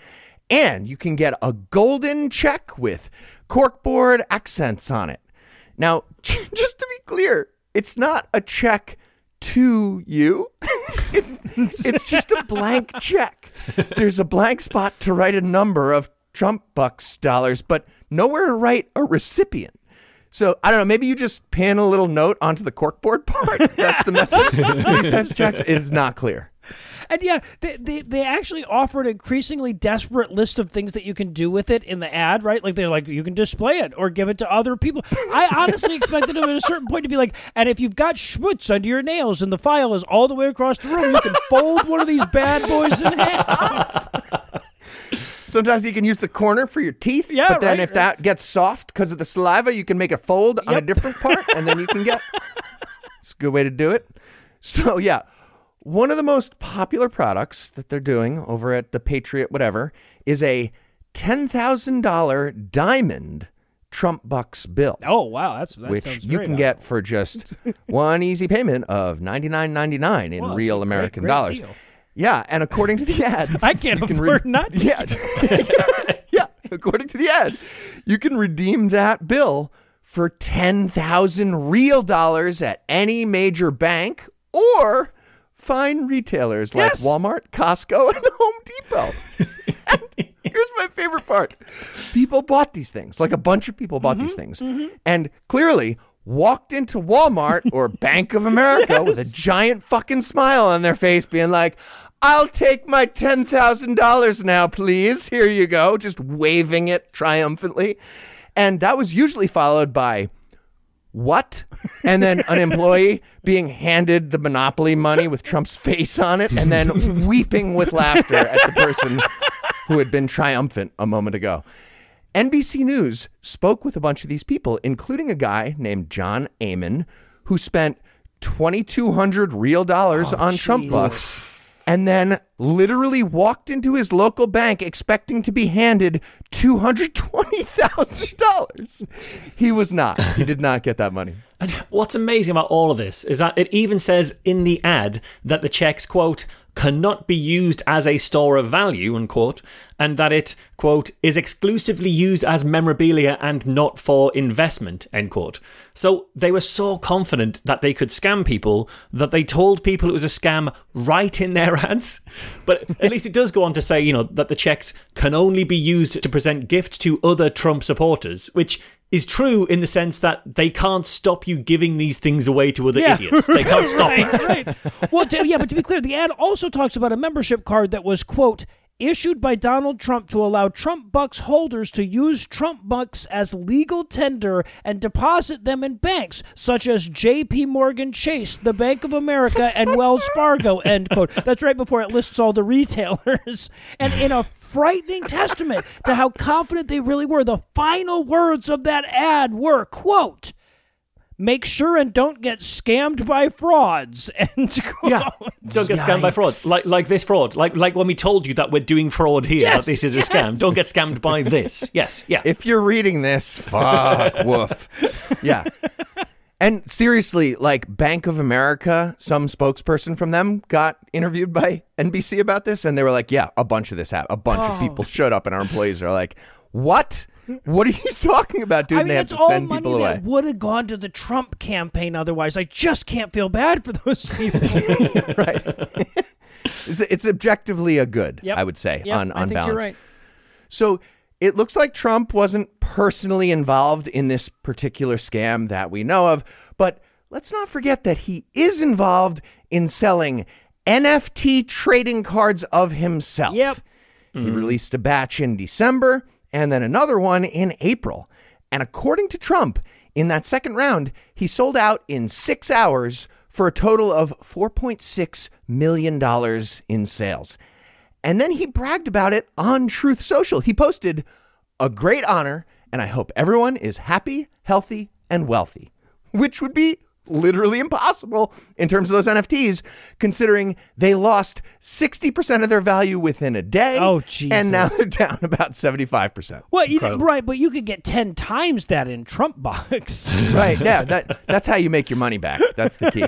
And you can get a golden check with corkboard accents on it. Now, just to be clear, it's not a check to you. it's, it's just a blank check. There's a blank spot to write a number of Trump bucks dollars, but nowhere to write a recipient. So I don't know. Maybe you just pin a little note onto the corkboard part. That's the method. These. It is not clear. And yeah, they, they, they actually offer an increasingly desperate list of things that you can do with it in the ad, right? Like they're like, you can display it or give it to other people. I honestly expected them at a certain point to be like, and if you've got schmutz under your nails and the file is all the way across the room, you can fold one of these bad boys in half. Sometimes you can use the corner for your teeth. Yeah, But then right, if that gets soft because of the saliva, you can make a fold on a different part, and then you can get. It's a good way to do it. So yeah, one of the most popular products that they're doing over at the Patriot, whatever, is a ten thousand dollar diamond Trump bucks bill. Oh, wow. That's, that which you can get for just one easy payment of ninety nine ninety nine in Well, real a great, American great dollars. deal. Yeah, and according to the ad, I can't you can afford not to. Yeah, yeah. According to the ad, you can redeem that bill for ten thousand real dollars at any major bank or fine retailers Yes. like Walmart, Costco, and Home Depot. and here's my favorite part: people bought these things. Like a bunch of people bought these mm-hmm, things, mm-hmm. and clearly. Walked into Walmart or Bank of America with a giant fucking smile on their face, being like, I'll take my $10,000 now, please. Here you go. Just waving it triumphantly. And that was usually followed by, what? And then an employee being handed the Monopoly money with Trump's face on it and then weeping with laughter at the person who had been triumphant a moment ago. NBC News spoke with a bunch of these people, including a guy named John Amon, who spent 2,200 real dollars oh, on Trump bucks and then literally walked into his local bank expecting to be handed $220,000. He was not. He did not get that money. And what's amazing about all of this is that it even says in the ad that the checks, quote, cannot be used as a store of value, unquote, and that it, quote, is exclusively used as memorabilia and not for investment, end quote. So they were so confident that they could scam people that they told people it was a scam right in their ads. But at least it does go on to say, you know, that the checks can only be used to present gifts to other Trump supporters, which is true in the sense that they can't stop you giving these things away to other Yeah. idiots. They can't stop right, that. right. Well, to, yeah, but to be clear, the ad also talks about a membership card that was, quote, issued by Donald Trump to allow Trump Bucks holders to use Trump Bucks as legal tender and deposit them in banks such as J.P. Morgan Chase, the Bank of America, and Wells Fargo, end quote. That's right before it lists all the retailers. And in a frightening testament to how confident they really were, the final words of that ad were, quote, make sure and don't get scammed by frauds. And Yeah, don't get scammed by frauds Like like this fraud. Like like when we told you that we're doing fraud here. Yes, this is a scam. Don't get scammed by this. Yes, yeah. If you're reading this, fuck, woof. Yeah. And seriously, like Bank of America, some spokesperson from them got interviewed by NBC about this, and they were like, "Yeah, a bunch of this happened. A bunch of oh. people showed up, and our employees are like, what? What are you talking about, dude? I mean, they have that's to all send money people away. that would have gone to the Trump campaign otherwise. I just can't feel bad for those people. right. it's, it's objectively a good, Yep. I would say, Yep, on, I on think balance. you're right. So it looks like Trump wasn't personally involved in this particular scam that we know of, but let's not forget that he is involved in selling NFT trading cards of himself. Yep. He mm-hmm. released a batch in December and then another one in April. And according to Trump, in that second round, he sold out in six hours for a total of $4.6 million in sales. And then he bragged about it on Truth Social. He posted, A great honor, and I hope everyone is happy, healthy, and wealthy, which would be literally impossible in terms of those NFTs, considering they lost 60% of their value within a day. Oh, Jesus. And now they're down about 75%. Well, you, Incredible. right, but you could get ten times that in Trump bucks. right. Yeah. That that's how you make your money back. That's the key.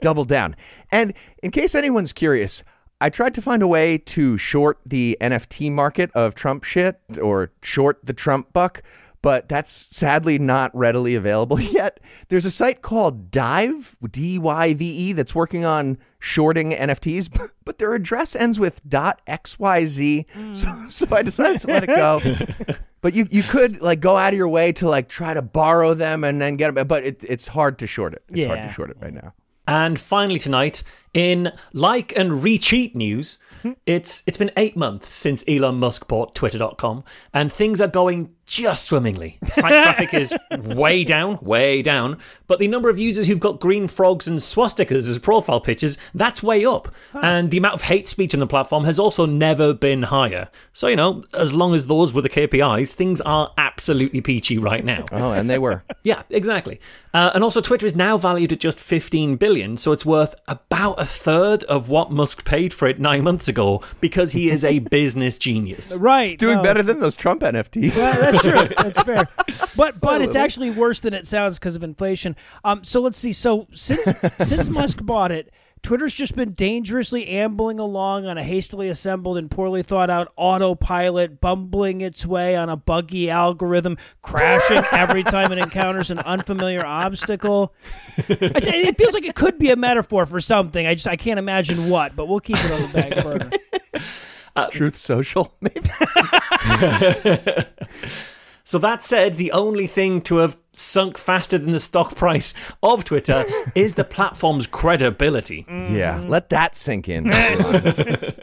Double down. And in case anyone's curious, I tried to find a way to short the NFT market of Trump shit or short the Trump buck, but that's sadly not readily available yet. There's a site called Dive, D Y V E, that's working on shorting NFTs, but their address ends with .xyz. Hmm. So, so I decided to let it go. But you, you could like go out of your way to like try to borrow them and then get them, but it, it's hard to short it. It's hard to short it right now. And finally tonight, in like and recheat news, hmm. it's it's been eight months since Elon Musk bought Twitter.com, and things are going just swimmingly. Site traffic is way down, way down, but the number of users who've got green frogs and swastikas as profile pictures, that's way up. And the amount of hate speech on the platform has also never been higher. So, you know, as long as those were the KPIs, things are absolutely peachy right now. Oh, and they were. Yeah, exactly. Uh, and also, Twitter is now valued at just 15 billion, so it's worth about a third of what Musk paid for it nine months ago because he is a business genius. right. Doing no. better than those Trump NFTs. Yeah, that's true. That's fair. But but it's actually worse than it sounds because of inflation. Um. So let's see. So since since Musk bought it, Twitter's just been dangerously ambling along on a hastily assembled and poorly thought out autopilot, bumbling its way on a buggy algorithm, crashing every time it encounters an unfamiliar obstacle. I say- It feels like it could be a metaphor for something. I just I can't imagine what, but we'll keep it on the back burner. Truth Social, maybe. So, that said, the only thing to have sunk faster than the stock price of Twitter is the platform's credibility. Yeah, let that sink in.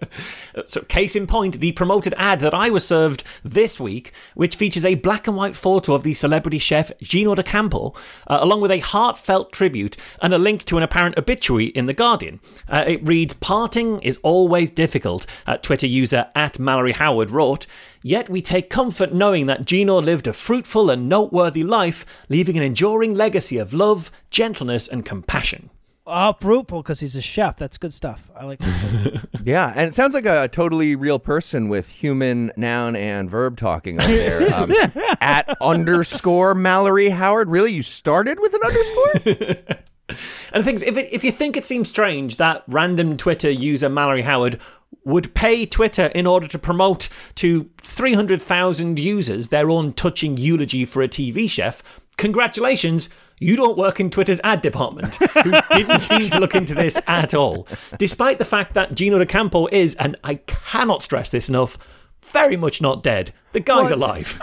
So, case in point, the promoted ad that I was served this week, which features a black and white photo of the celebrity chef Gino D'Acampo, uh, along with a heartfelt tribute and a link to an apparent obituary in The Guardian. Uh, it reads Parting is always difficult, uh, Twitter user at Mallory Howard wrote. Yet we take comfort knowing that Gino lived a fruitful and noteworthy life, leaving an enduring legacy of love, gentleness, and compassion. Oh, fruitful because he's a chef. That's good stuff. I like. That. yeah, and it sounds like a totally real person with human noun and verb talking up there. Um, at underscore Mallory Howard. Really, you started with an underscore? And the thing is, if, it, if you think it seems strange that random Twitter user Mallory Howard would pay Twitter in order to promote to 300,000 users their own touching eulogy for a TV chef, congratulations. You don't work in Twitter's ad department, who didn't seem to look into this at all. Despite the fact that Gino D'Acampo is, and I cannot stress this enough, very much not dead. The guy's alive.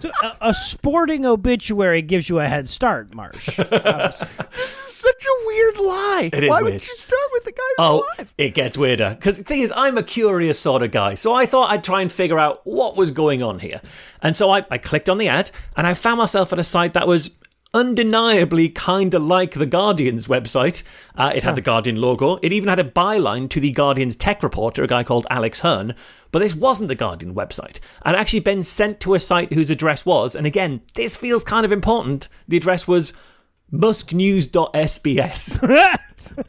So a, a sporting obituary gives you a head start, Marsh. this is Such a weird lie. It is Why weird. would you start with the guy who's Oh, alive? it gets weirder. Because the thing is, I'm a curious sort of guy. So I thought I'd try and figure out what was going on here. And so I, I clicked on the ad and I found myself at a site that was undeniably kind of like The Guardian's website. Uh, it had the Guardian logo. It even had a byline to The Guardian's tech reporter, a guy called Alex Hern. But this wasn't the Guardian website. I'd actually been sent to a site whose address was, and again, this feels kind of important. The address was musknews.sbs.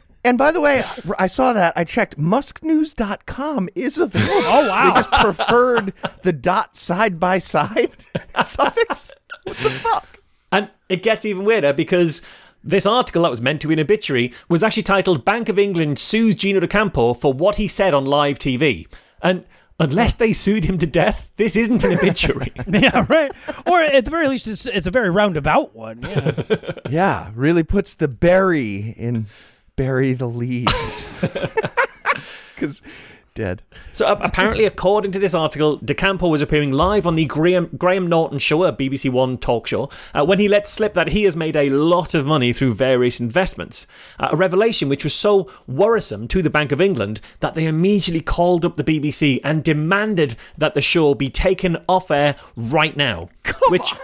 And by the way, I saw that. I checked. Musknews.com is available. Oh, wow. They just preferred the dot side by side suffix. What the fuck? And it gets even weirder because this article that was meant to be an obituary was actually titled Bank of England sues Gino D'Acampo for what he said on live TV. And unless they sued him to death, this isn't an obituary. yeah, right. Or at the very least, it's it's a very roundabout one. Yeah. Yeah, really puts the berry in bury the leaves. Because dead. So uh, apparently, according to this article, D'Acampo was appearing live on the Graham, Graham Norton show, a BBC One talk show, uh, when he let slip that he has made a lot of money through various investments. Uh, a revelation which was so worrisome to the Bank of England that they immediately called up the BBC and demanded that the show be taken off air right now. Which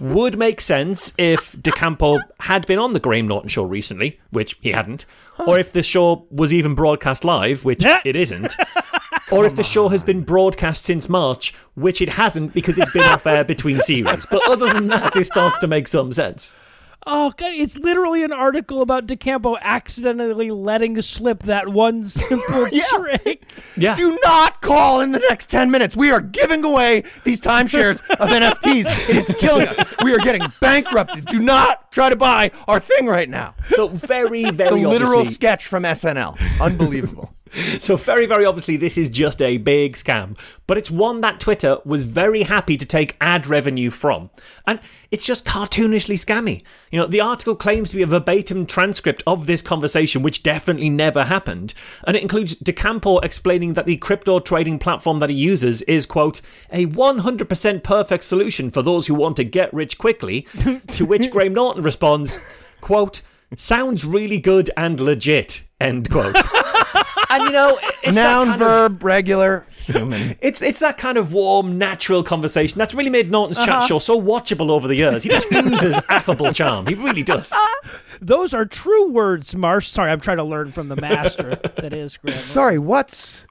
would make sense if D'Acampo had been on the Graham Norton show recently, which he hadn't, or if the show was even broadcast live, which it isn't, or if the show has been broadcast since March, which it hasn't because it's been off air between series. But other than that, this starts to make some sense. Oh god, it's literally an article about D'Acampo accidentally letting slip that one simple trick. Yeah. Do not call in the next 10 minutes. We are giving away these timeshares of NFTs. It is killing us. We are getting bankrupted. Do not try to buy our thing right now. So very, very The very literal obviously, sketch from SNL. Unbelievable. So very, very obviously, this is just a big scam, but it's one that Twitter was very happy to take ad revenue from, and it's just cartoonishly scammy. You know, the article claims to be a verbatim transcript of this conversation, which definitely never happened, and it includes D'Acampo explaining that the crypto trading platform that he uses is quote a 100% perfect solution for those who want to get rich quickly. to which Graham Norton responds, quote. Sounds really good and legit. End quote. and you know, it's that Noun, kind of- verb, regular, human. it's it's that kind of warm, natural conversation that's really made Norton's Uh-huh. chat show so watchable over the years. He just oozes affable charm. He really does. Those are true words, Marsh. Sorry, I'm trying to learn from the master. that is Graham. Sorry, what's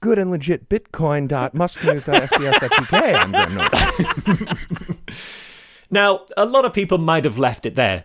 good and legit bitcoin.musknews.sbs.uk? I'm Graham Norton. Now, a lot of people might have left it there,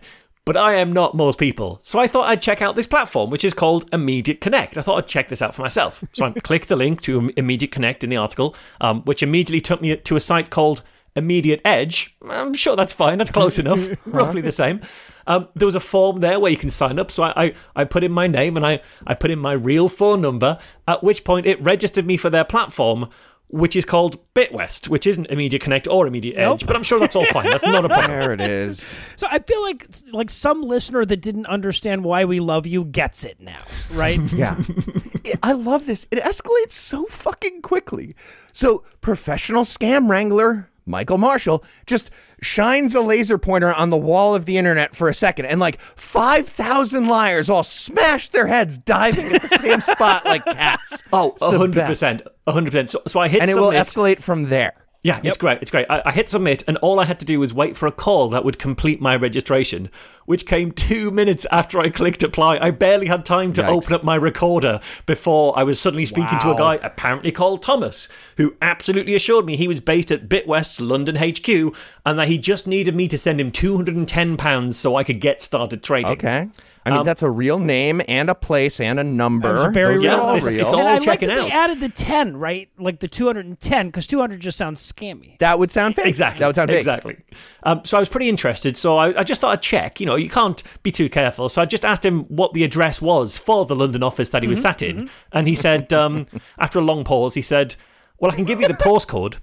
but I am not most people. So I thought I'd check out this platform, which is called Immediate Connect. I thought I'd check this out for myself. So I clicked the link to Immediate Connect in the article, um, which immediately took me to a site called Immediate Edge. I'm sure that's fine. That's close enough. Roughly the same. Um, there was a form there where you can sign up. So I, I, I put in my name and I, I put in my real phone number, at which point it registered me for their platform, which is called Bitwest, which isn't Immediate Connect or Immediate Edge. Nope. But I'm sure that's all fine. That's not a problem. There it is. So I feel like like some listener that didn't understand why we love you gets it now, right? Yeah. I love this. It escalates so fucking quickly. So, professional scam wrangler Michael Marshall just shines a laser pointer on the wall of the internet for a second, and like 5,000 liars all smash their heads diving at the same spot like cats. Oh, It's hundred best. percent, hundred percent. So, so I hit And it will escalate from there. Yeah, it's great. It's great. I, I hit submit, and all I had to do was wait for a call that would complete my registration, which came two minutes after I clicked apply. I barely had time to Yikes. open up my recorder before I was suddenly speaking to a guy apparently called Thomas, who absolutely assured me he was based at Bitwest's London HQ and that he just needed me to send him £210 so I could get started trading. Okay. I mean, that's a real name and a place and a number. Very Those real. are all It's- real. it's all and I like checking that out. they added the 10, right? Like the 210, because 200 just sounds scammy. that would sound fake. Exactly. That would sound fake. Exactly. Um, so I was pretty interested. So I, I just thought I'd check. You know, you can't be too careful. So I just asked him what the address was for the London office that he Mm-hmm, was sat in, and he said, um, after a long pause, he said, "Well, I can give you the postcode."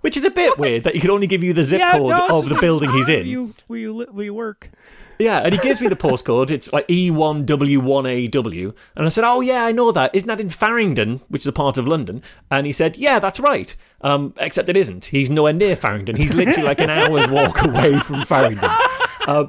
Which is a bit weird that he could only give you the zip Yeah, code no, of the building he's in. you, where you, where you work. Yeah, and he gives me the postcode. It's like E1W1AW. And I said, Oh, yeah, I know that. Isn't that in Farringdon, which is a part of London? And he said, Yeah, that's right. Um, except it isn't. He's nowhere near Farringdon. He's literally like an hour's walk away from Farringdon. Uh,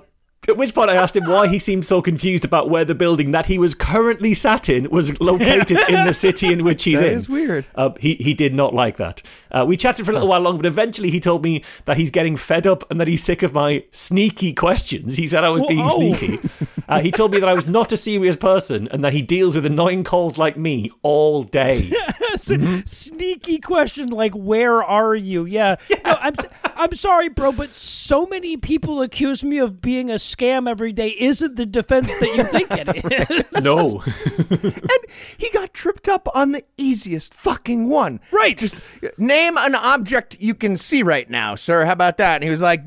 at which point I asked him why he seemed so confused about where the building that he was currently sat in was located in the city in which he's That in. is weird. Uh, he he did not like that. Uh, we chatted for a little while longer, but eventually he told me that he's getting fed up and that he's sick of my sneaky questions. He said I was being sneaky. Uh, he told me that I was not a serious person and that he deals with annoying calls like me all day. Sneaky question like, where are you? Yeah. No, I'm, I'm sorry, bro, but so many people accuse me of being a scam every day isn't the defense that you think it is. no. And he got tripped up on the easiest fucking one. Right. Just name an object you can see right now, sir. How about that? And he was like,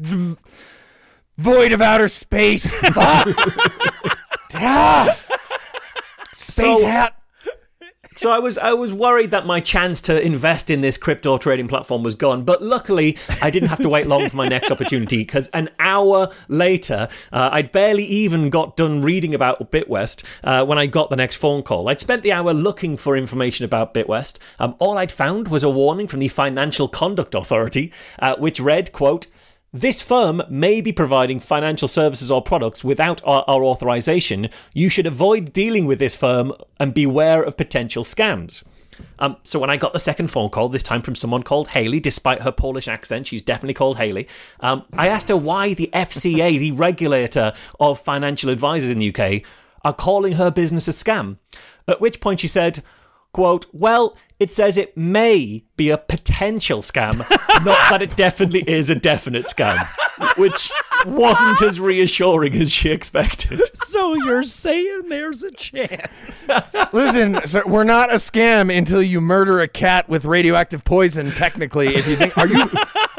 void of outer space. Fuck. Ah. Space So- hat. So I was I was worried that my chance to invest in this crypto trading platform was gone, but luckily I didn't have to wait long for my next opportunity because an hour later uh, I'd barely even got done reading about Bitwest uh, when I got the next phone call. I'd spent the hour looking for information about Bitwest. Um, all I'd found was a warning from the Financial Conduct Authority, uh, which read, "quote." This firm may be providing financial services or products without our, our, authorization. You should avoid dealing with this firm and beware of potential scams. Um, so when I got the second phone call, this time from someone called Haley, despite her Polish accent, she's definitely called Haley. Um, I asked her why the FCA, the regulator of financial advisors in the UK, are calling her business a scam. At which point she said, quote, well, it says it may be a potential scam, not that it definitely is a definite scam, which wasn't as reassuring as she expected. So you're saying there's a chance? Listen, sir, we're not a scam until you murder a cat with radioactive poison. Technically, if you think, are you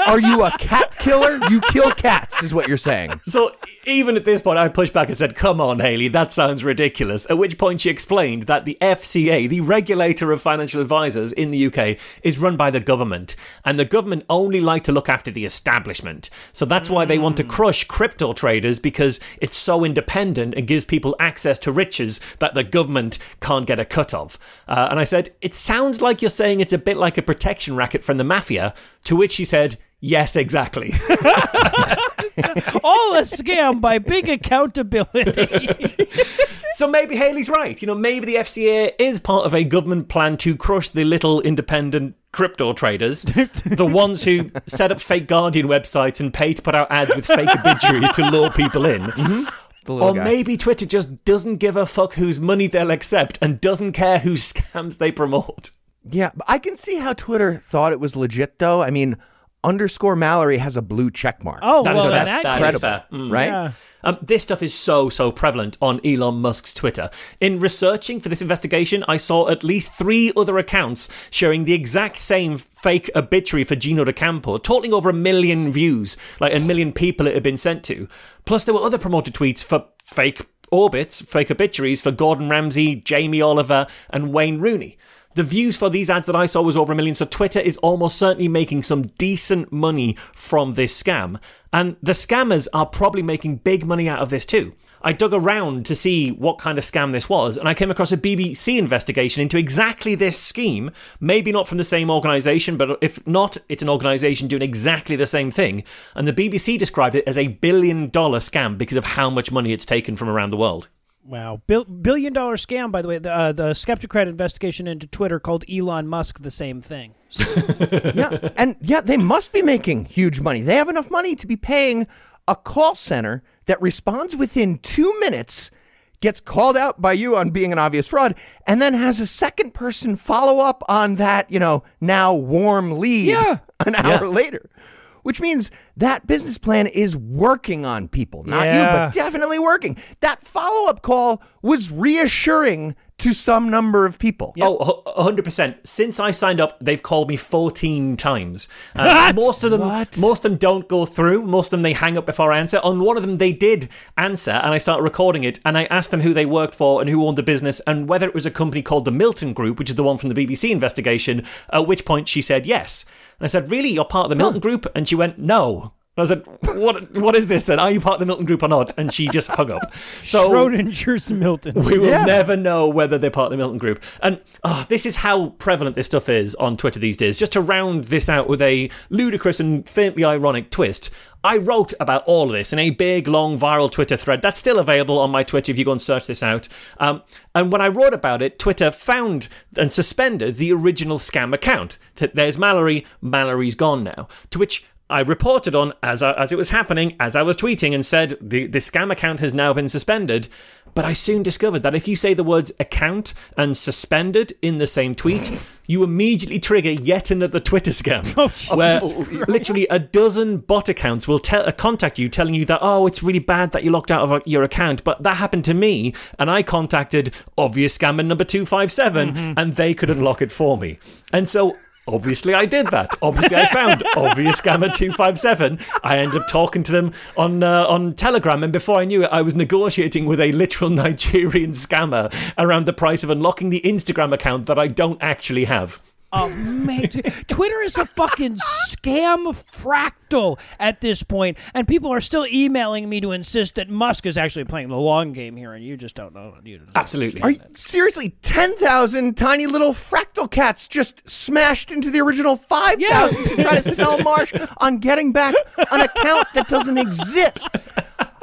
are you a cat killer? You kill cats, is what you're saying. So even at this point, I pushed back and said, "Come on, Haley, that sounds ridiculous." At which point she explained that the FCA, the regulator of financial advisors in the UK, is run by the government, and the government only like to look after the establishment. So that's why they want to crush crypto traders because it's so independent and gives people access to riches that the government can't get a cut of. Uh, and I said, "It sounds like you're saying it's a bit like a protection racket from the mafia." To which he said. Yes, exactly. All a scam by big accountability. so maybe Haley's right. You know, maybe the FCA is part of a government plan to crush the little independent crypto traders, the ones who set up fake Guardian websites and pay to put out ads with fake obituaries to lure people in. Mm-hmm. Little Or guy. maybe Twitter just doesn't give a fuck whose money they'll accept and doesn't care whose scams they promote. Yeah, I can see how Twitter thought it was legit, though. I mean, underscore Mallory has a blue check mark. Oh, That well, is in fair. that That fair. Mm. right? yeah. Um, this stuff is so, so prevalent on Elon Musk's Twitter. In researching for this investigation, I saw at least three other accounts sharing the exact same fake obituary for Gino D'Acampo, totaling over a million views, like a million people it had been sent to. Plus, there were other promoted tweets for fake orbits, fake obituaries for Gordon Ramsay, Jamie Oliver, and Wayne Rooney. The views for these ads that I saw was over a million, so Twitter is almost certainly making some decent money from this scam. And the scammers are probably making big money out of this too. I dug around to see what kind of scam this was, and I came across a BBC investigation into exactly this scheme. Maybe not from the same organisation, but if not, it's an organisation doing exactly the same thing. And the BBC described it as a billion dollar scam because of how much money it's taken from around the world. Wow, Bill, billion dollar scam. By the way, the uh, the Skepticrat investigation into Twitter called Elon Musk the same thing. yeah, and yeah, they must be making huge money. They have enough money to be paying a call center that responds within two minutes, gets called out by you on being an obvious fraud, and then has a second person follow up on that, you know, now warm lead Yeah. an hour Yeah. later. Which means that business plan is working on people. Not you, but definitely working. That follow up call was reassuring to some number of people. Oh, hu- 100%. Since I signed up, they've called me 14 times. Uh, most of them What? most of them don't go through. Most of them they hang up before I answer. On one of them they did answer and I started recording it and I asked them who they worked for and who owned the business and whether it was a company called the Milton Group, which is the one from the BBC investigation, at which point she said yes. And I said, "Really? You're part of the Milton Group?" And she went, "No." And I said, "What? What is this then? Are you part of the Milton Group or not?" And she just hung up. So Schrodinger's Milton. we will Yeah. never know whether they're part of the Milton Group. And oh, this is how prevalent this stuff is on Twitter these days. Just to round this out with a ludicrous and faintly ironic twist, I wrote about all of this in a big, long, viral Twitter thread that's still available on my Twitter if you go and search this out. Um, and when I wrote about it, Twitter found and suspended the original scam account. There's Mallory, Mallory's gone now. To which I reported on as I, as it was happening, as I was tweeting, and said the, the scam account has now been suspended. But I soon discovered that if you say the words account and suspended in the same tweet, you immediately trigger yet another Twitter scam. where literally a dozen bot accounts will uh, contact you telling you that, oh, it's really bad that you locked out of uh, your account. But that happened to me, and I contacted obvious scammer number 257, and they could unlock it for me. And so Obviously, I did that. Obviously, I found obvious scammer two five seven. I ended up talking to them on uh, on Telegram, and before I knew it, I was negotiating with a literal Nigerian scammer around the price of unlocking the Instagram account that I don't actually have. Oh, mate. Twitter is a fucking scam fractal at this point, and people are still emailing me to insist that Musk is actually playing the long game here, and you just don't know. You don't Absolutely. Are you, seriously, 10,000 tiny little fractal cats just smashed into the original 5,000 to try to sell Marsh on getting back an account that doesn't exist.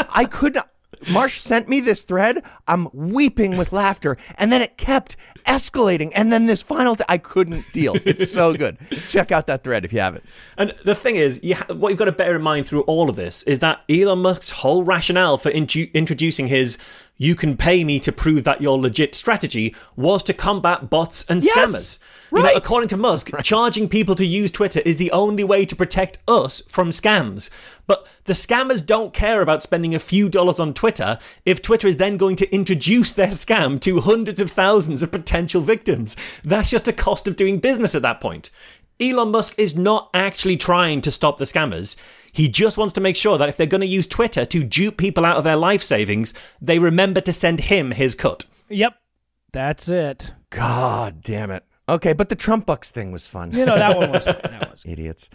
I could not. Marsh sent me this thread. I'm weeping with laughter. And then it kept escalating. And then this final th- I couldn't deal. It's so good. Check out that thread if you haven't. And the thing is, you ha- what you've got to bear in mind through all of this is that Elon Musk's whole rationale for intu- introducing his "you can pay me to prove that you're legit" strategy was to combat bots and Yes! scammers. You know, according to Musk, charging people to use Twitter is the only way to protect us from scams. But the scammers don't care about spending a few dollars on Twitter if Twitter is then going to introduce their scam to hundreds of thousands of potential victims. That's just a cost of doing business at that point. Elon Musk is not actually trying to stop the scammers. He just wants to make sure that if they're going to use Twitter to dupe people out of their life savings, they remember to send him his cut. Yep, that's it. God damn it. Okay, but the Trump Bucks thing was fun. You know that one was. That was. Idiots.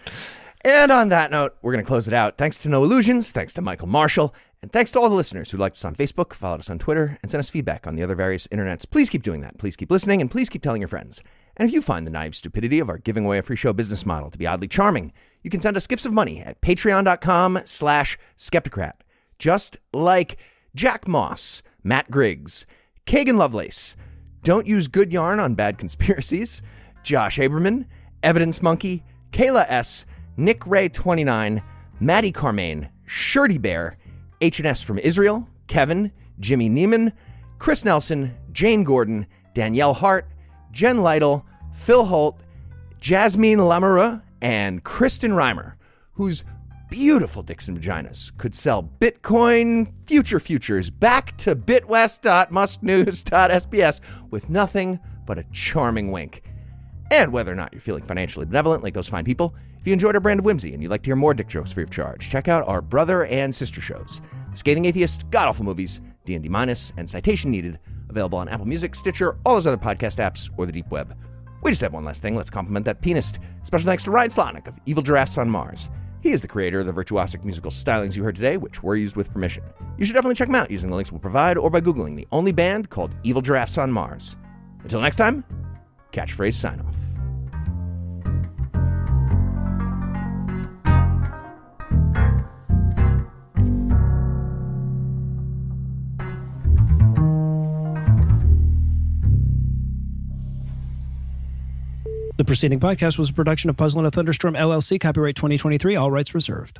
And on that note, we're going to close it out. Thanks to Noah Lugeons, thanks to Michael Marshall, and thanks to all the listeners who liked us on Facebook, followed us on Twitter, and sent us feedback on the other various internets. Please keep doing that. Please keep listening, and please keep telling your friends. And if you find the naive stupidity of our giving away a free show business model to be oddly charming, you can send us gifts of money at patreon.com slash skepticrat. Just like Jack Moss, Matt Griggs, Kagan Lovelace, Don't Use Good Yarn on Bad Conspiracies, Josh Aberman, Evidence Monkey, Kayla S., Nick Ray 29, Maddie Carmaine, Shirty Bear, H&S from Israel, Kevin, Jimmy Neiman, Chris Nelson, Jane Gordon, Danielle Hart, Jen Lytle, Phil Holt, Jasmine Lamoureux, and Kristen Reimer, whose beautiful and vaginas could sell Bitcoin future futures back to bitwest.musknews.sbs with nothing but a charming wink. And whether or not you're feeling financially benevolent like those fine people, if you enjoyed our brand of whimsy and you'd like to hear more dick jokes free of charge, check out our brother and sister shows, Scathing Atheist, God Awful Movies, D&D Minus, and Citation Needed, available on Apple Music, Stitcher, all those other podcast apps, or the deep web. We just have one last thing. Let's compliment that pianist. Special thanks to Ryan Slotnick of Evil Giraffes on Mars. He is the creator of the virtuosic musical stylings you heard today, which were used with permission. You should definitely check them out using the links we'll provide or by Googling the only band called Evil Giraffes on Mars. Until next time, catchphrase sign off. The preceding podcast was a production of Puzzle and a Thunderstorm LLC, copyright 2023, all rights reserved.